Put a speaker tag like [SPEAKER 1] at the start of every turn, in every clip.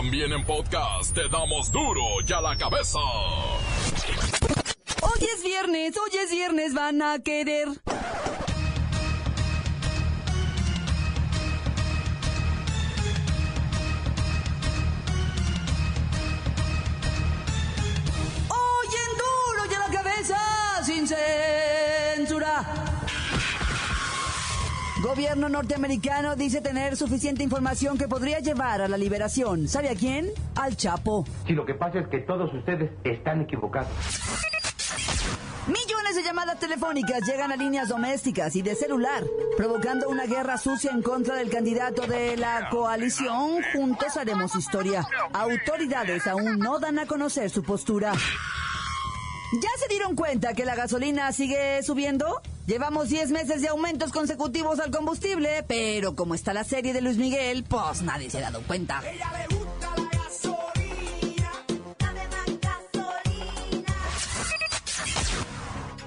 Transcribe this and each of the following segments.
[SPEAKER 1] También en podcast te damos duro y a la cabeza.
[SPEAKER 2] Hoy es viernes, hoy es viernes, van a querer. Gobierno norteamericano dice tener suficiente información que podría llevar a la liberación. ¿Sabe a quién? Al Chapo.
[SPEAKER 3] Si lo que pasa es que todos ustedes están equivocados.
[SPEAKER 2] Millones de llamadas telefónicas llegan a líneas domésticas y de celular, provocando una guerra sucia en contra del candidato de la coalición Juntos Haremos Historia. Autoridades aún no dan a conocer su postura. ¿Ya se dieron cuenta que la gasolina sigue subiendo? Llevamos 10 meses de aumentos consecutivos al combustible, pero como está la serie de Luis Miguel, pues nadie se ha dado cuenta.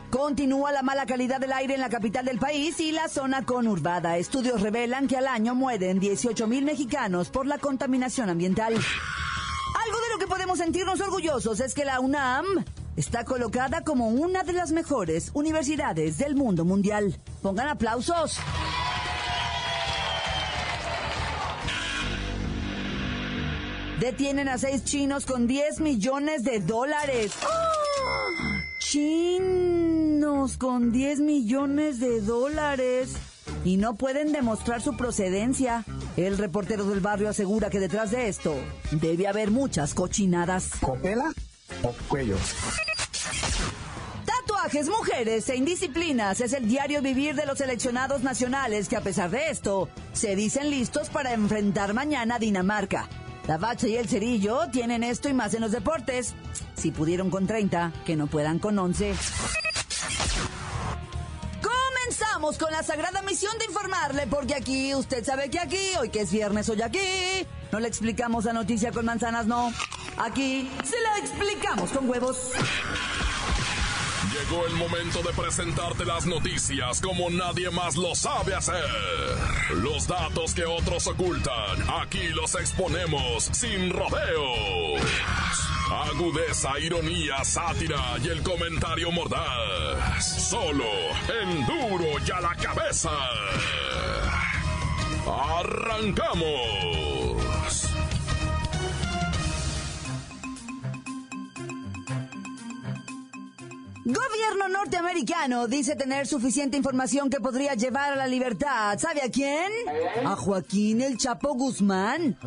[SPEAKER 2] Continúa la mala calidad del aire en la capital del país y la zona conurbada. Estudios revelan que al año mueren 18 mil mexicanos por la contaminación ambiental. Algo de lo que podemos sentirnos orgullosos es que la UNAM está colocada como una de las mejores universidades del mundo mundial. Pongan aplausos. Detienen a seis chinos con 10 millones de dólares. Chinos con 10 millones de dólares. Y no pueden demostrar su procedencia. El reportero del barrio asegura que detrás de esto debe haber muchas cochinadas.
[SPEAKER 4] ¿Copela
[SPEAKER 2] Tatuajes, mujeres e indisciplinas es el diario vivir de los seleccionados nacionales que a pesar de esto se dicen listos para enfrentar mañana a Dinamarca. La Bacha y el Cerillo tienen esto y más en los deportes. Si pudieron con 30, que no puedan con 11. Con la sagrada misión de informarle, porque aquí, usted sabe que aquí, hoy que es viernes, hoy aquí, no le explicamos la noticia con manzanas, no. Aquí se la explicamos con huevos.
[SPEAKER 1] Llegó el momento de presentarte las noticias como nadie más lo sabe hacer. Los datos que otros ocultan, aquí los exponemos sin rodeos. Agudeza, ironía, sátira y el comentario mordaz. Solo en duro y a la cabeza. ¡Arrancamos!
[SPEAKER 2] Gobierno norteamericano dice tener suficiente información que podría llevar a la libertad. ¿Sabe a quién? A Joaquín el Chapo Guzmán.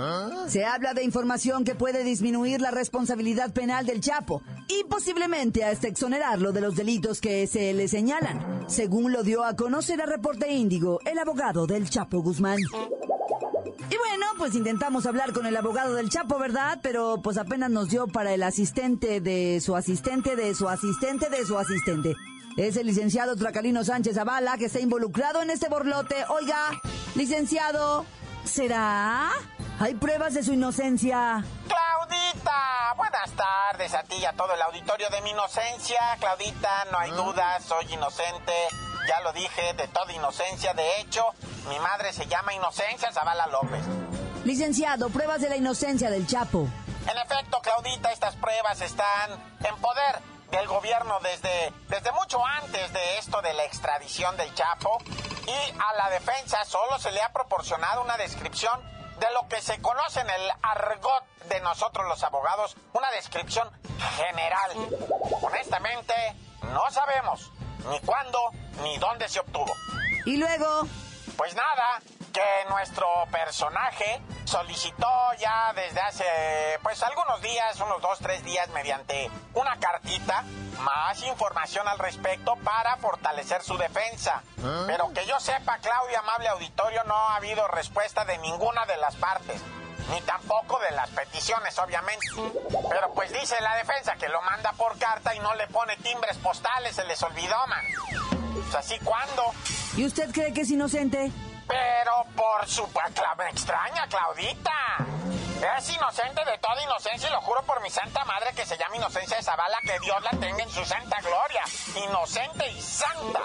[SPEAKER 2] Se habla de información que puede disminuir la responsabilidad penal del Chapo y posiblemente hasta exonerarlo de los delitos que se le señalan, según lo dio a conocer a Reporte Índigo el abogado del Chapo Guzmán. Y bueno, pues intentamos hablar con el abogado del Chapo, ¿verdad? Pero pues apenas nos dio para el asistente de su asistente de su asistente de su asistente. Es el licenciado Tracalino Sánchez Zavala que está involucrado en este borlote. Oiga, licenciado, ¿será? ¿Hay pruebas de su inocencia?
[SPEAKER 5] Claudita, buenas tardes a ti y a todo el auditorio de mi inocencia. Claudita, no hay dudas, soy inocente. Ya lo dije, de toda inocencia. De hecho, mi madre se llama Inocencia Zavala López.
[SPEAKER 2] Licenciado, pruebas de la inocencia del Chapo.
[SPEAKER 5] En efecto, Claudita, estas pruebas están en poder del gobierno desde, desde mucho antes de esto de la extradición del Chapo y a la defensa solo se le ha proporcionado una descripción de lo que se conoce en el argot de nosotros los abogados, una descripción general. Honestamente, no sabemos ni cuándo ni dónde se obtuvo.
[SPEAKER 2] Y luego,
[SPEAKER 5] Pues nada, que nuestro personaje solicitó ya desde hace, pues algunos días, unos dos, tres días, mediante una cartita, más información al respecto para fortalecer su defensa. Pero que yo sepa, Claudia, amable auditorio, no ha habido respuesta de ninguna de las partes. Ni tampoco de las peticiones, obviamente. Pero pues dice la defensa que lo manda por carta y no le pone timbres postales, se les olvidó, man. Pues así cuándo.
[SPEAKER 2] ¿y usted cree que es inocente?
[SPEAKER 5] Pero por supuesto, me extraña, Claudita. Es inocente de toda inocencia y lo juro por mi santa madre que se llama Inocencia de Zavala, que Dios la tenga en su santa gloria. Inocente y santa.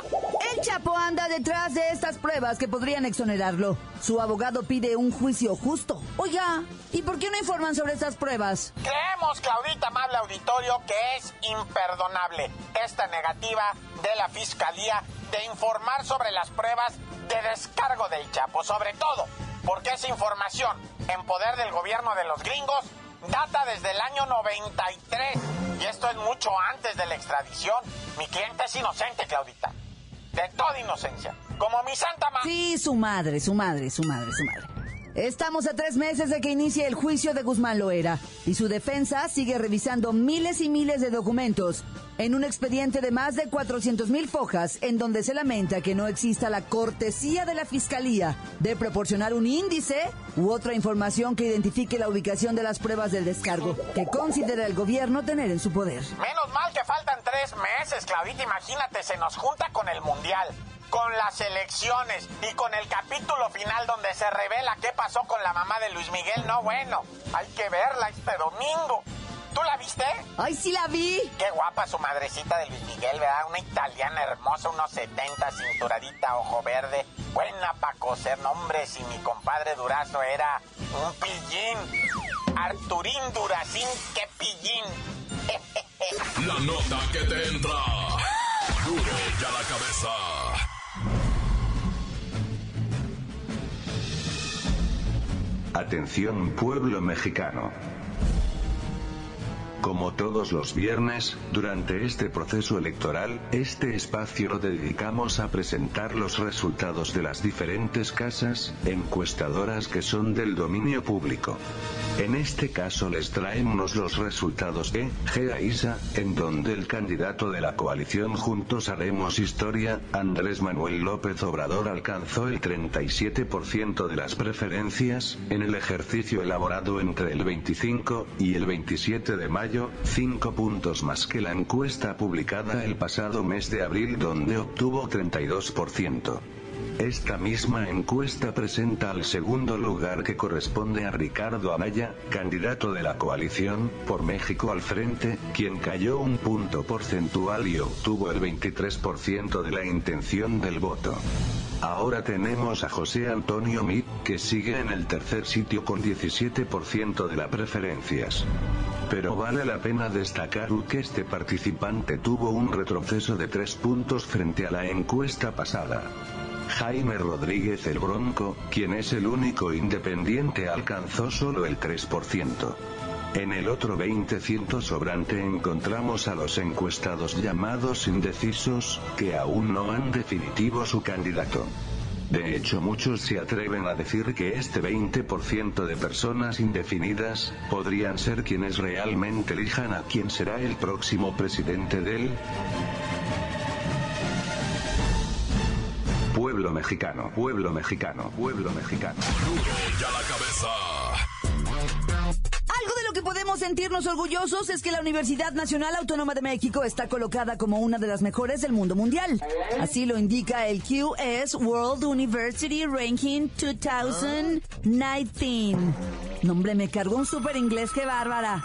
[SPEAKER 2] El Chapo anda detrás de estas pruebas que podrían exonerarlo. Su abogado pide un juicio justo. Oiga, ¿y por qué no informan sobre estas pruebas?
[SPEAKER 5] Creemos, Claudita Amable Auditorio, que es imperdonable esta negativa de la Fiscalía de informar sobre las pruebas de descargo del Chapo, sobre todo porque esa información en poder del gobierno de los gringos data desde el año 93 y esto es mucho antes de la extradición. Mi cliente es inocente, Claudita, de toda inocencia, como mi santa madre.
[SPEAKER 2] Sí, su madre, su madre, su madre, su madre. Estamos a tres meses de que inicie el juicio de Guzmán Loera y su defensa sigue revisando miles y miles de documentos en un expediente de más de 400 mil fojas en donde se lamenta que no exista la cortesía de la Fiscalía de proporcionar un índice u otra información que identifique la ubicación de las pruebas del descargo que considera el gobierno tener en su poder.
[SPEAKER 5] Menos mal que faltan tres meses, Claudita, imagínate, se nos junta con el Mundial con las elecciones y con el capítulo final donde se revela qué pasó con la mamá de Luis Miguel, no bueno, hay que verla este domingo. ¿Tú la viste?
[SPEAKER 2] ¡Ay, sí la vi!
[SPEAKER 5] Qué guapa su madrecita de Luis Miguel, ¿verdad? Una italiana hermosa, unos 70, cinturadita, ojo verde, buena pa' coser. nombres si mi compadre Durazo era un pillín. Arturín Duracín, qué pillín.
[SPEAKER 1] La nota que te entra. Duro ya la cabeza.
[SPEAKER 6] Atención pueblo mexicano. Como todos los viernes, durante este proceso electoral, este espacio lo dedicamos a presentar los resultados de las diferentes casas encuestadoras que son del dominio público. En este caso les traemos los resultados de GAISA, en donde el candidato de la coalición Juntos Haremos Historia, Andrés Manuel López Obrador alcanzó el 37% de las preferencias, en el ejercicio elaborado entre el 25 y el 27 de mayo 5 puntos más que la encuesta publicada el pasado mes de abril donde obtuvo 32%. Esta misma encuesta presenta al segundo lugar que corresponde a Ricardo Anaya, candidato de la coalición, por México al frente, quien cayó un punto porcentual y obtuvo el 23% de la intención del voto. Ahora tenemos a José Antonio Mit, que sigue en el tercer sitio con 17% de las preferencias. Pero vale la pena destacar que este participante tuvo un retroceso de 3 puntos frente a la encuesta pasada. Jaime Rodríguez el Bronco, quien es el único independiente alcanzó solo el 3%. En el otro 20% sobrante encontramos a los encuestados llamados indecisos, que aún no han definitivo su candidato. De hecho muchos se atreven a decir que este 20% de personas indefinidas, podrían ser quienes realmente elijan a quién será el próximo presidente del pueblo mexicano, pueblo mexicano, pueblo mexicano.
[SPEAKER 1] Ya la cabeza
[SPEAKER 2] podemos sentirnos orgullosos es que la Universidad Nacional Autónoma de México está colocada como una de las mejores del mundo mundial. Así lo indica el QS World University Ranking 2019. Nombre, me cargó un super inglés, que bárbara.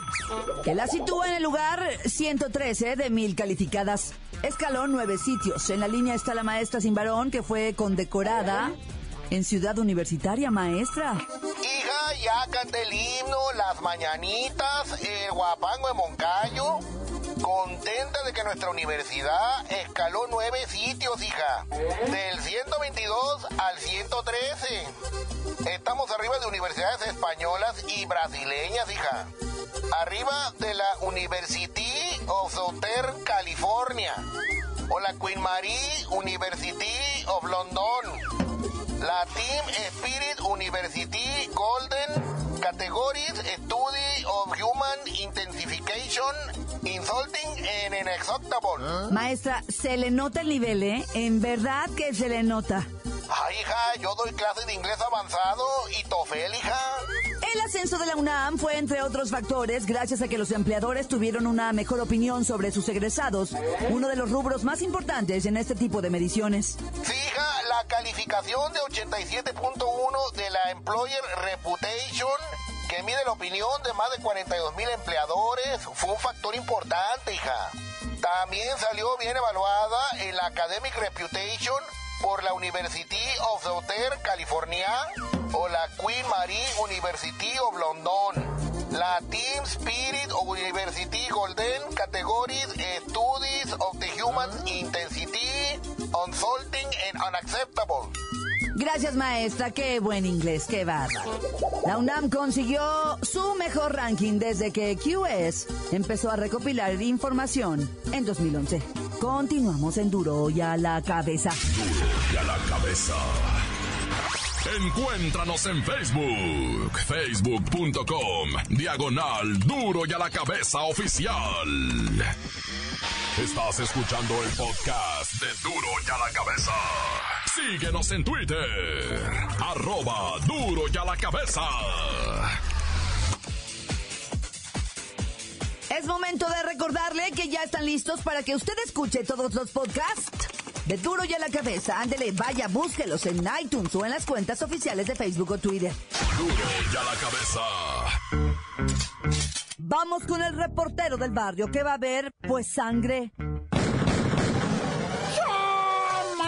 [SPEAKER 2] Que la sitúa en el lugar 113 de mil calificadas. Escalón nueve sitios. En la línea está la maestra sin varón, que fue condecorada en Ciudad Universitaria, maestra.
[SPEAKER 7] Ya canta el himno, las mañanitas, el guapango de Moncayo. Contenta de que nuestra universidad escaló nueve sitios, hija. Del 122 al 113. Estamos arriba de universidades españolas y brasileñas, hija. Arriba de la University of Southern California. O la Queen Marie University of London la Team Spirit University Golden Categories Study of Human Intensification Insulting en Inexactable.
[SPEAKER 2] Maestra, se le nota el nivel, ¿eh? En verdad que se le nota.
[SPEAKER 7] Ay, hija, yo doy clases de inglés avanzado y TOEFL, hija.
[SPEAKER 2] El ascenso de la UNAM fue, entre otros factores, gracias a que los empleadores tuvieron una mejor opinión sobre sus egresados, uno de los rubros más importantes en este tipo de mediciones.
[SPEAKER 7] Fija la calificación de 87.1 de la Employer Reputation que mide la opinión de más de 42 mil empleadores, fue un factor importante, hija. También salió bien evaluada en la Academic Reputation por la University of Southern California o la Queen Marie University of London. La Team Spirit University Golden Categories Studies of the Human Intensity, Consulting and Unacceptable.
[SPEAKER 2] Gracias, maestra. Qué buen inglés, qué bárbaro. La UNAM consiguió su mejor ranking desde que QS empezó a recopilar información en 2011. Continuamos en Duro y a la cabeza.
[SPEAKER 1] Duro y a la cabeza. Encuéntranos en Facebook, facebook.com, diagonal Duro y a la cabeza oficial. Estás escuchando el podcast de Duro y a la cabeza. Síguenos en Twitter, arroba Duro y a la cabeza.
[SPEAKER 2] Es momento de recordarle que ya están listos para que usted escuche todos los podcasts de Duro y a la cabeza. Ándele, vaya, búsquelos en iTunes o en las cuentas oficiales de Facebook o Twitter.
[SPEAKER 1] Duro y a la cabeza.
[SPEAKER 2] Vamos con el reportero del barrio que va a ver, pues, sangre.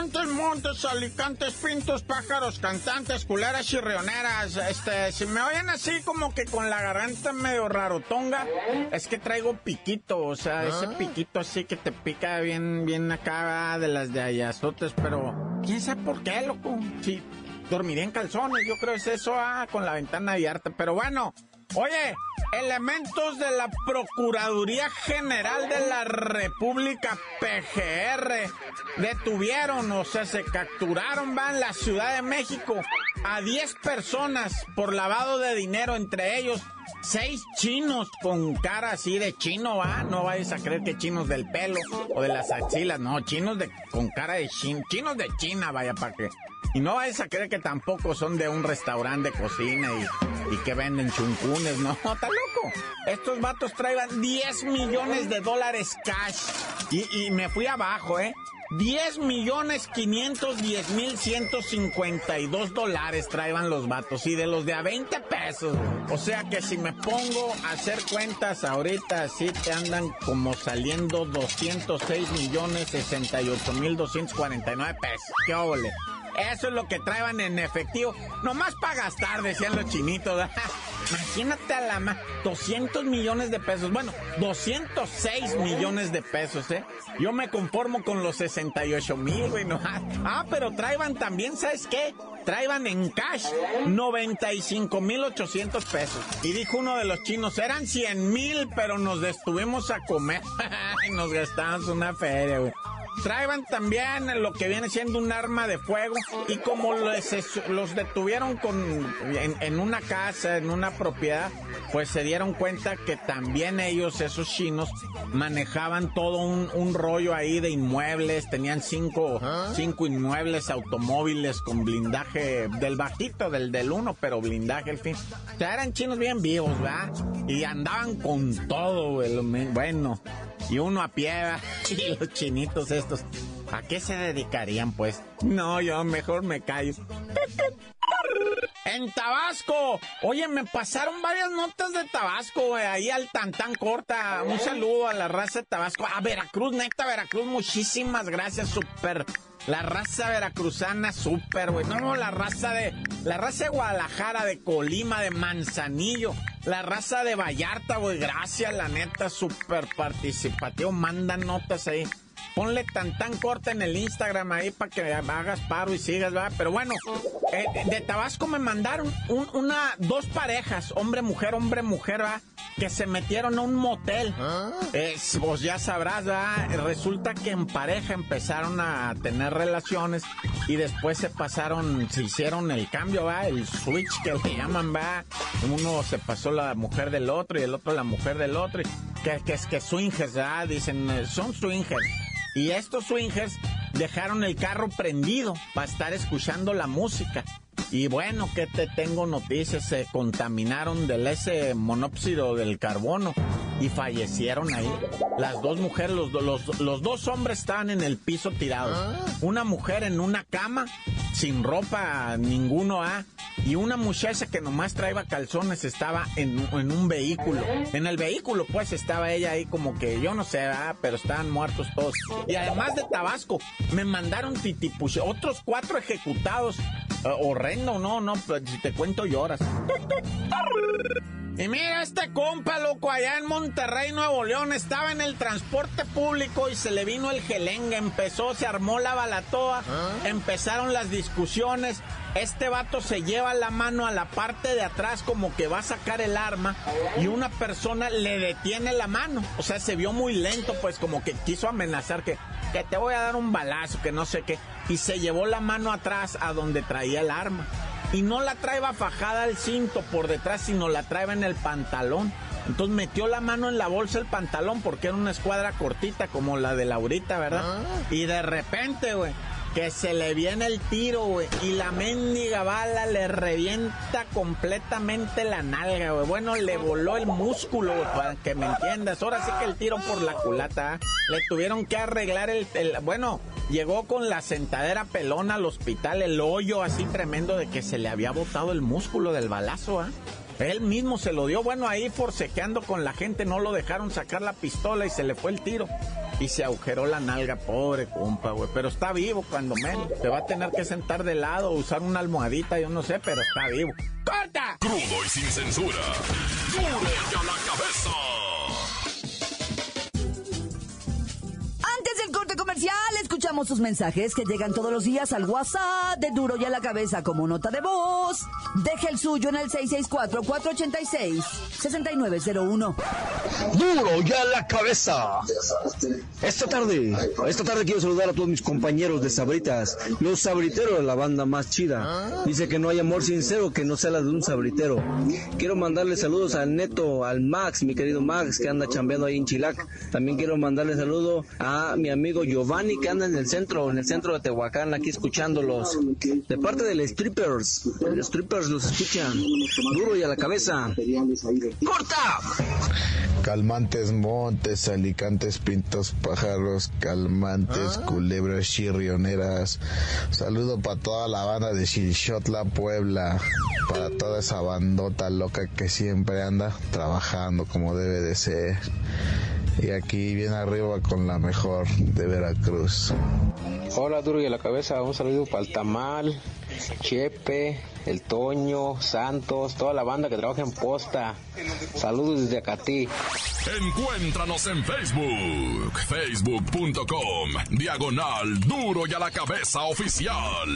[SPEAKER 5] Montes, montes, alicantes, pintos, pájaros, cantantes, culeras y rioneras. Este, si me oyen así como que con la garganta medio rarotonga, es que traigo piquito, o sea, ese piquito así que te pica bien, bien acá de las de ayazotes, pero quién sabe por qué, loco. Sí, dormiré en calzones, yo creo que es eso, ah, con la ventana abierta, pero bueno. Oye, elementos de la Procuraduría General de la República PGR detuvieron, o sea, se capturaron, va, en la Ciudad de México a 10 personas por lavado de dinero, entre ellos seis chinos con cara así de chino, va. No vayas a creer que chinos del pelo o de las axilas, no, chinos de con cara de chin, chinos de China, vaya, para que y no vayas a creer que tampoco son de un restaurante de cocina y, y que venden chuncunes, no, loco. Estos vatos traían 10 millones de dólares cash. Y, y me fui abajo, ¿eh? 10 millones 510 mil 152 dólares traían los vatos y de los de a 20 pesos. O sea que si me pongo a hacer cuentas ahorita, sí te andan como saliendo 206 millones 68 mil 249 pesos. ¡Qué óvole! Eso es lo que traían en efectivo. Nomás para gastar, decían los chinitos. Imagínate a la más. 200 millones de pesos. Bueno, 206 millones de pesos, ¿eh? Yo me conformo con los 68 mil, güey. No. Ah, pero traían también, ¿sabes qué? Traían en cash 95 mil 800 pesos. Y dijo uno de los chinos, eran 100 mil, pero nos detuvimos a comer. y nos gastamos una feria, güey. Traían también lo que viene siendo un arma de fuego y como los detuvieron con, en, una casa, en una propiedad, pues se dieron cuenta que también ellos, esos chinos, manejaban todo un, rollo ahí de inmuebles, tenían cinco, cinco inmuebles, automóviles con blindaje del bajito, del del uno, pero blindaje al fin. O sea, eran chinos bien vivos, ¿verdad? Y andaban con todo, bueno y uno a pie, y los chinitos estos, ¿a qué se dedicarían pues? No, yo mejor me callo. En Tabasco. Oye, me pasaron varias notas de Tabasco, ahí al tan tan corta. Un saludo a la raza de Tabasco. A Veracruz, neta, Veracruz, muchísimas gracias, super. La raza veracruzana, súper, güey. No, la raza de. La raza de Guadalajara, de Colima, de Manzanillo. La raza de Vallarta, güey. Gracias, la neta, súper participativo. Manda notas ahí. Ponle tan tan corta en el Instagram ahí para que hagas paro y sigas, ¿verdad? Pero bueno, eh, de Tabasco me mandaron una, dos parejas, hombre, mujer, hombre, mujer, ¿verdad? Que se metieron a un motel. Eh, vos ya sabrás, ¿verdad? Resulta que en pareja empezaron a tener relaciones y después se pasaron, se hicieron el cambio, ¿verdad? El switch que le llaman, ¿verdad? Uno se pasó la mujer del otro y el otro la mujer del otro. Que, que es que swingers, ¿verdad? Dicen, eh, son swingers. Y estos swingers dejaron el carro prendido para estar escuchando la música. Y bueno, que te tengo noticias, se contaminaron del ese monóxido del carbono y fallecieron ahí. Las dos mujeres, los, los, los dos hombres estaban en el piso tirados. Una mujer en una cama, sin ropa ninguno, ¿ah? y una muchacha que nomás traía calzones estaba en, en, un vehículo. En el vehículo, pues, estaba ella ahí como que, yo no sé, ah, pero estaban muertos todos. Y además de Tabasco, me mandaron titipuche, otros cuatro ejecutados. Uh, horrendo, no, no, pues, si te cuento lloras. Y mira, este compa, loco, allá en Monterrey, Nuevo León, estaba en el transporte público y se le vino el gelengue, empezó, se armó la balatoa, ¿Ah? empezaron las discusiones, este vato se lleva la mano a la parte de atrás como que va a sacar el arma y una persona le detiene la mano, o sea, se vio muy lento, pues como que quiso amenazar que, que te voy a dar un balazo, que no sé qué, y se llevó la mano atrás a donde traía el arma y no la traeba fajada al cinto por detrás, sino la traeba en el pantalón. Entonces metió la mano en la bolsa del pantalón porque era una escuadra cortita como la de Laurita, ¿verdad? Ah. Y de repente, güey, que se le viene el tiro, güey, y la mendiga bala le revienta completamente la nalga, güey. Bueno, le voló el músculo, güey, para que me entiendas. Ahora sí que el tiro por la culata, ¿ah? le tuvieron que arreglar el, bueno, llegó con la sentadera pelona al hospital, el hoyo así tremendo de que se le había botado el músculo del balazo, ¿ah? Él mismo se lo dio, bueno, ahí forcejeando con la gente, no lo dejaron sacar la pistola y se le fue el tiro. Y se agujeró la nalga, pobre compa, güey. Pero está vivo cuando menos. Se va a tener que sentar de lado, usar una almohadita, yo no sé, pero está vivo. ¡Corta!
[SPEAKER 1] Crudo y sin censura. ¡Duro ya la cabeza!
[SPEAKER 2] Escuchamos sus mensajes que llegan todos los días al WhatsApp de Duro y a la cabeza como nota de voz. Deje el suyo en el 664-486-6901.
[SPEAKER 8] Duro y a la cabeza. Esta tarde, esta tarde quiero saludar a todos mis compañeros de Sabritas, los sabriteros la banda más chida. Dice que no hay amor sincero que no sea la de un sabritero. Quiero mandarle saludos al Neto, al Max, mi querido Max, que anda chambeando ahí en Chilac. También quiero mandarle saludo a mi amigo Giovanni, que anda en el centro, en el centro de Tehuacán, aquí escuchándolos. De parte de los strippers, los strippers los escuchan. Duro y a la cabeza. ¡Corta!
[SPEAKER 9] Calmantes montes, alicantes pintos pájaros, calmantes, culebras chirrioneras. Saludo para toda la banda de Chilchotla, Puebla. Para toda esa bandota loca que siempre anda trabajando como debe de ser. Y aquí bien arriba con la mejor de Veracruz.
[SPEAKER 10] Hola, duro y a la cabeza. Un saludo para el Tamal, Chepe, el Toño, Santos, toda la banda que trabaja en posta. Saludos desde Acatí.
[SPEAKER 1] Encuéntranos en Facebook, facebook.com, diagonal duro y a la cabeza oficial.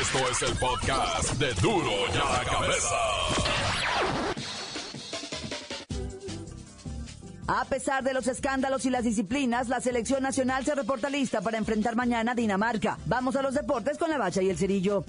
[SPEAKER 1] Esto es el podcast de duro y a la cabeza.
[SPEAKER 2] A pesar de los escándalos y las disciplinas, la selección nacional se reporta lista para enfrentar mañana a Dinamarca. Vamos a los deportes con la bacha y el cerillo.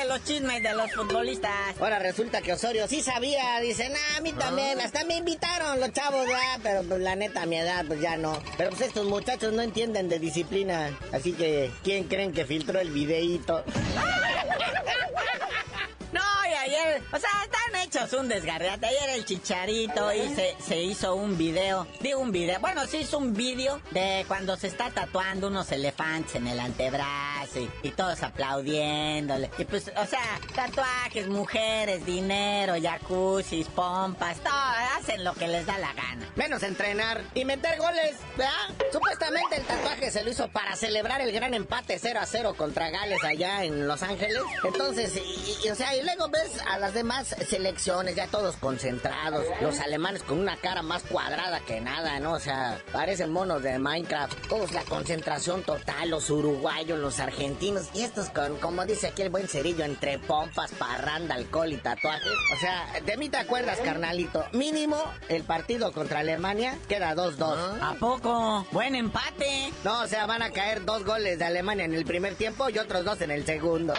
[SPEAKER 11] De los chismes de los futbolistas. Ahora resulta que Osorio sí sabía, dice, nah, a mí también, hasta me invitaron los chavos, ya, pero pues la neta a mi edad pues ya no. Pero pues estos muchachos no entienden de disciplina, así que ¿quién creen que filtró el videíto? O sea, están hechos un desgarrate. Ayer el chicharito y se, hizo un video, digo un video, bueno, se hizo un video de cuando se está tatuando unos elefantes en el antebrazo y, todos aplaudiéndole. Y pues, o sea, tatuajes, mujeres, dinero, jacuzzi, pompas, todo, hacen lo que les da la gana. Menos entrenar y meter goles, ¿verdad? Supuestamente el tatuaje se lo hizo para celebrar el gran empate 0 a 0 contra Gales allá en Los Ángeles. Entonces, y, o sea, y luego ves a las demás selecciones, ya todos concentrados. Los alemanes con una cara más cuadrada que nada, ¿no? O sea, parecen monos de Minecraft. Todos la concentración total, los uruguayos, los argentinos. Y estos con, como dice aquí el buen cerillo, entre pompas, parranda, alcohol y tatuajes. O sea, de mí te acuerdas, carnalito. Mínimo, el partido contra Alemania queda 2-2. ¿A poco? Buen empate. No, o sea, van a caer dos goles de Alemania en el primer tiempo y otros dos en el segundo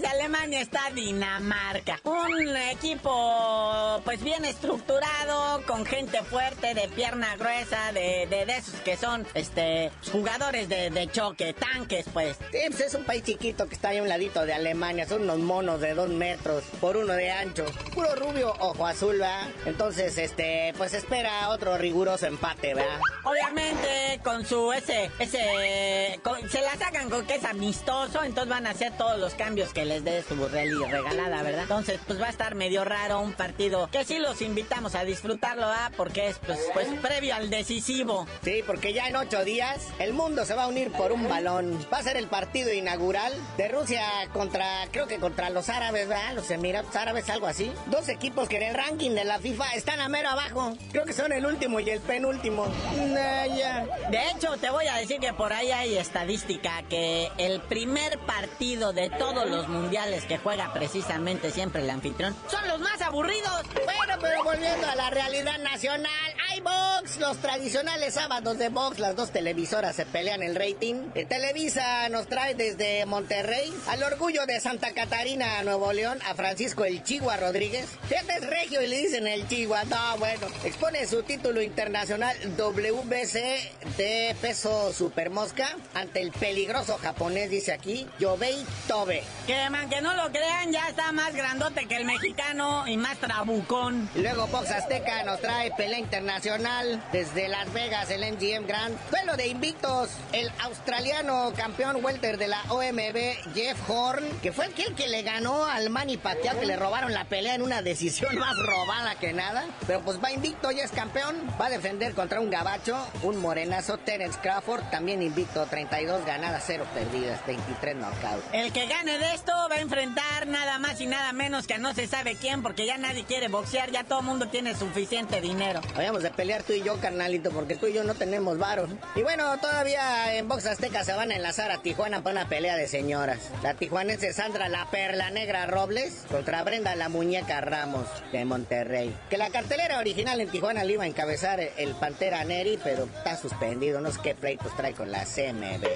[SPEAKER 11] De Alemania está Dinamarca. Un equipo pues bien estructurado, con gente fuerte, de pierna gruesa, de, de, esos que son este jugadores de, de, choque, tanques pues.
[SPEAKER 12] Sí, pues es un país chiquito que está ahí a un ladito de Alemania. Son unos monos de dos metros por uno de ancho. Puro rubio, ojo azul, ¿verdad? Entonces, este, pues espera otro riguroso empate, ¿verdad?
[SPEAKER 11] Obviamente con su ese, ese, se la sacan con que es amistoso, entonces van a hacer todos los cambios que les dé su rally regalada, ¿verdad? Entonces, pues va a estar medio raro un partido que sí los invitamos a disfrutarlo, ¿ah? Porque es pues, pues previo al decisivo.
[SPEAKER 12] Sí, porque ya en ocho días el mundo se va a unir por un balón. Va a ser el partido inaugural de Rusia contra, creo que contra los árabes, ¿verdad? Los Emiratos Árabes, algo así. Dos equipos que en el ranking de la FIFA están a mero abajo. Creo que son el último y el penúltimo.
[SPEAKER 11] De hecho, te voy a decir que por ahí hay estadística que el primer partido de todos los mundiales que juega precisamente siempre el anfitrión son los más aburridos.
[SPEAKER 12] Bueno, pero volviendo a la realidad nacional, hay box, los tradicionales sábados de box, las dos televisoras se pelean el rating. Eh, Televisa nos trae desde Monterrey al orgullo de Santa Catarina, Nuevo León, a Francisco el Chigua Rodríguez. Fíjate, es regio y le dicen el Chigua. No, bueno, expone su título internacional WBC de peso supermosca ante el peligroso japonés, dice aquí, Yobei Tobe.
[SPEAKER 11] Que que no lo crean, ya está más grandote que el mexicano y más trabucón.
[SPEAKER 12] Y luego Box Azteca nos trae pelea internacional desde Las Vegas, el MGM Grand. Duelo de invictos, el australiano campeón welter de la OMB, Jeff Horn, que fue aquel que le ganó al Manny Pacquiao, que le robaron la pelea en una decisión más robada que nada. Pero pues va invicto, ya es campeón. Va a defender contra un gabacho, un morenazo, Terence Crawford, también invicto, 32 ganadas, 0 perdidas, 23 knockouts.
[SPEAKER 11] El que gane de esto va a enfrentar nada más y nada menos que a no se sabe quién, porque ya nadie quiere boxear, ya todo el mundo tiene suficiente dinero.
[SPEAKER 12] Vayamos de pelear tú y yo, carnalito, porque tú y yo no tenemos varos. Y bueno, todavía en Box Azteca se van a enlazar a Tijuana para una pelea de señoras. La tijuanense Sandra La Perla Negra Robles contra Brenda La Muñeca Ramos de Monterrey. Que la cartelera original en Tijuana le iba a encabezar el Pantera Neri, pero está suspendido. No sé qué pleitos trae con la CMB.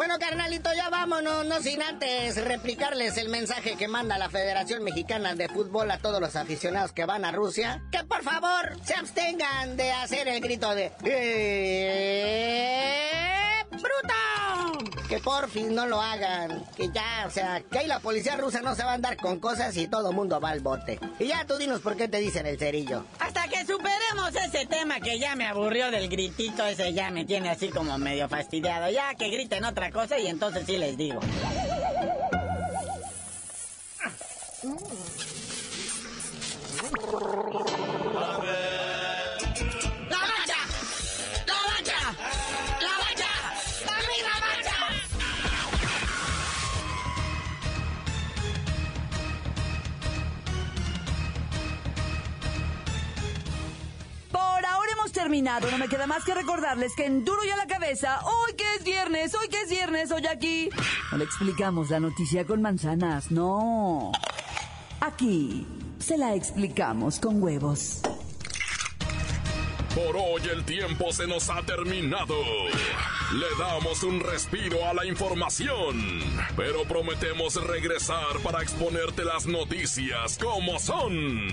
[SPEAKER 12] Bueno, carnalito, ya vámonos, no sin antes replicarles el mensaje que manda la Federación Mexicana de Fútbol a todos los aficionados que van a Rusia. Que por favor se abstengan de hacer el grito de... ¡Eh, ¡Bruto! Que por fin no lo hagan. Que ya, o sea, que ahí la policía rusa no se va a andar con cosas y todo mundo va al bote. Y ya tú dinos por qué te dicen el cerillo.
[SPEAKER 11] Hasta que superemos ese tema que ya me aburrió del gritito, ese ya me tiene así como medio fastidiado. Ya que griten otra cosa y entonces sí les digo.
[SPEAKER 2] Terminado, no me queda más que recordarles que en Duro y a la Cabeza, hoy que es viernes, hoy que es viernes, hoy aquí. No le explicamos la noticia con manzanas, no. Aquí se la explicamos con huevos.
[SPEAKER 1] Por hoy el tiempo se nos ha terminado. Le damos un respiro a la información, pero prometemos regresar para exponerte las noticias como son.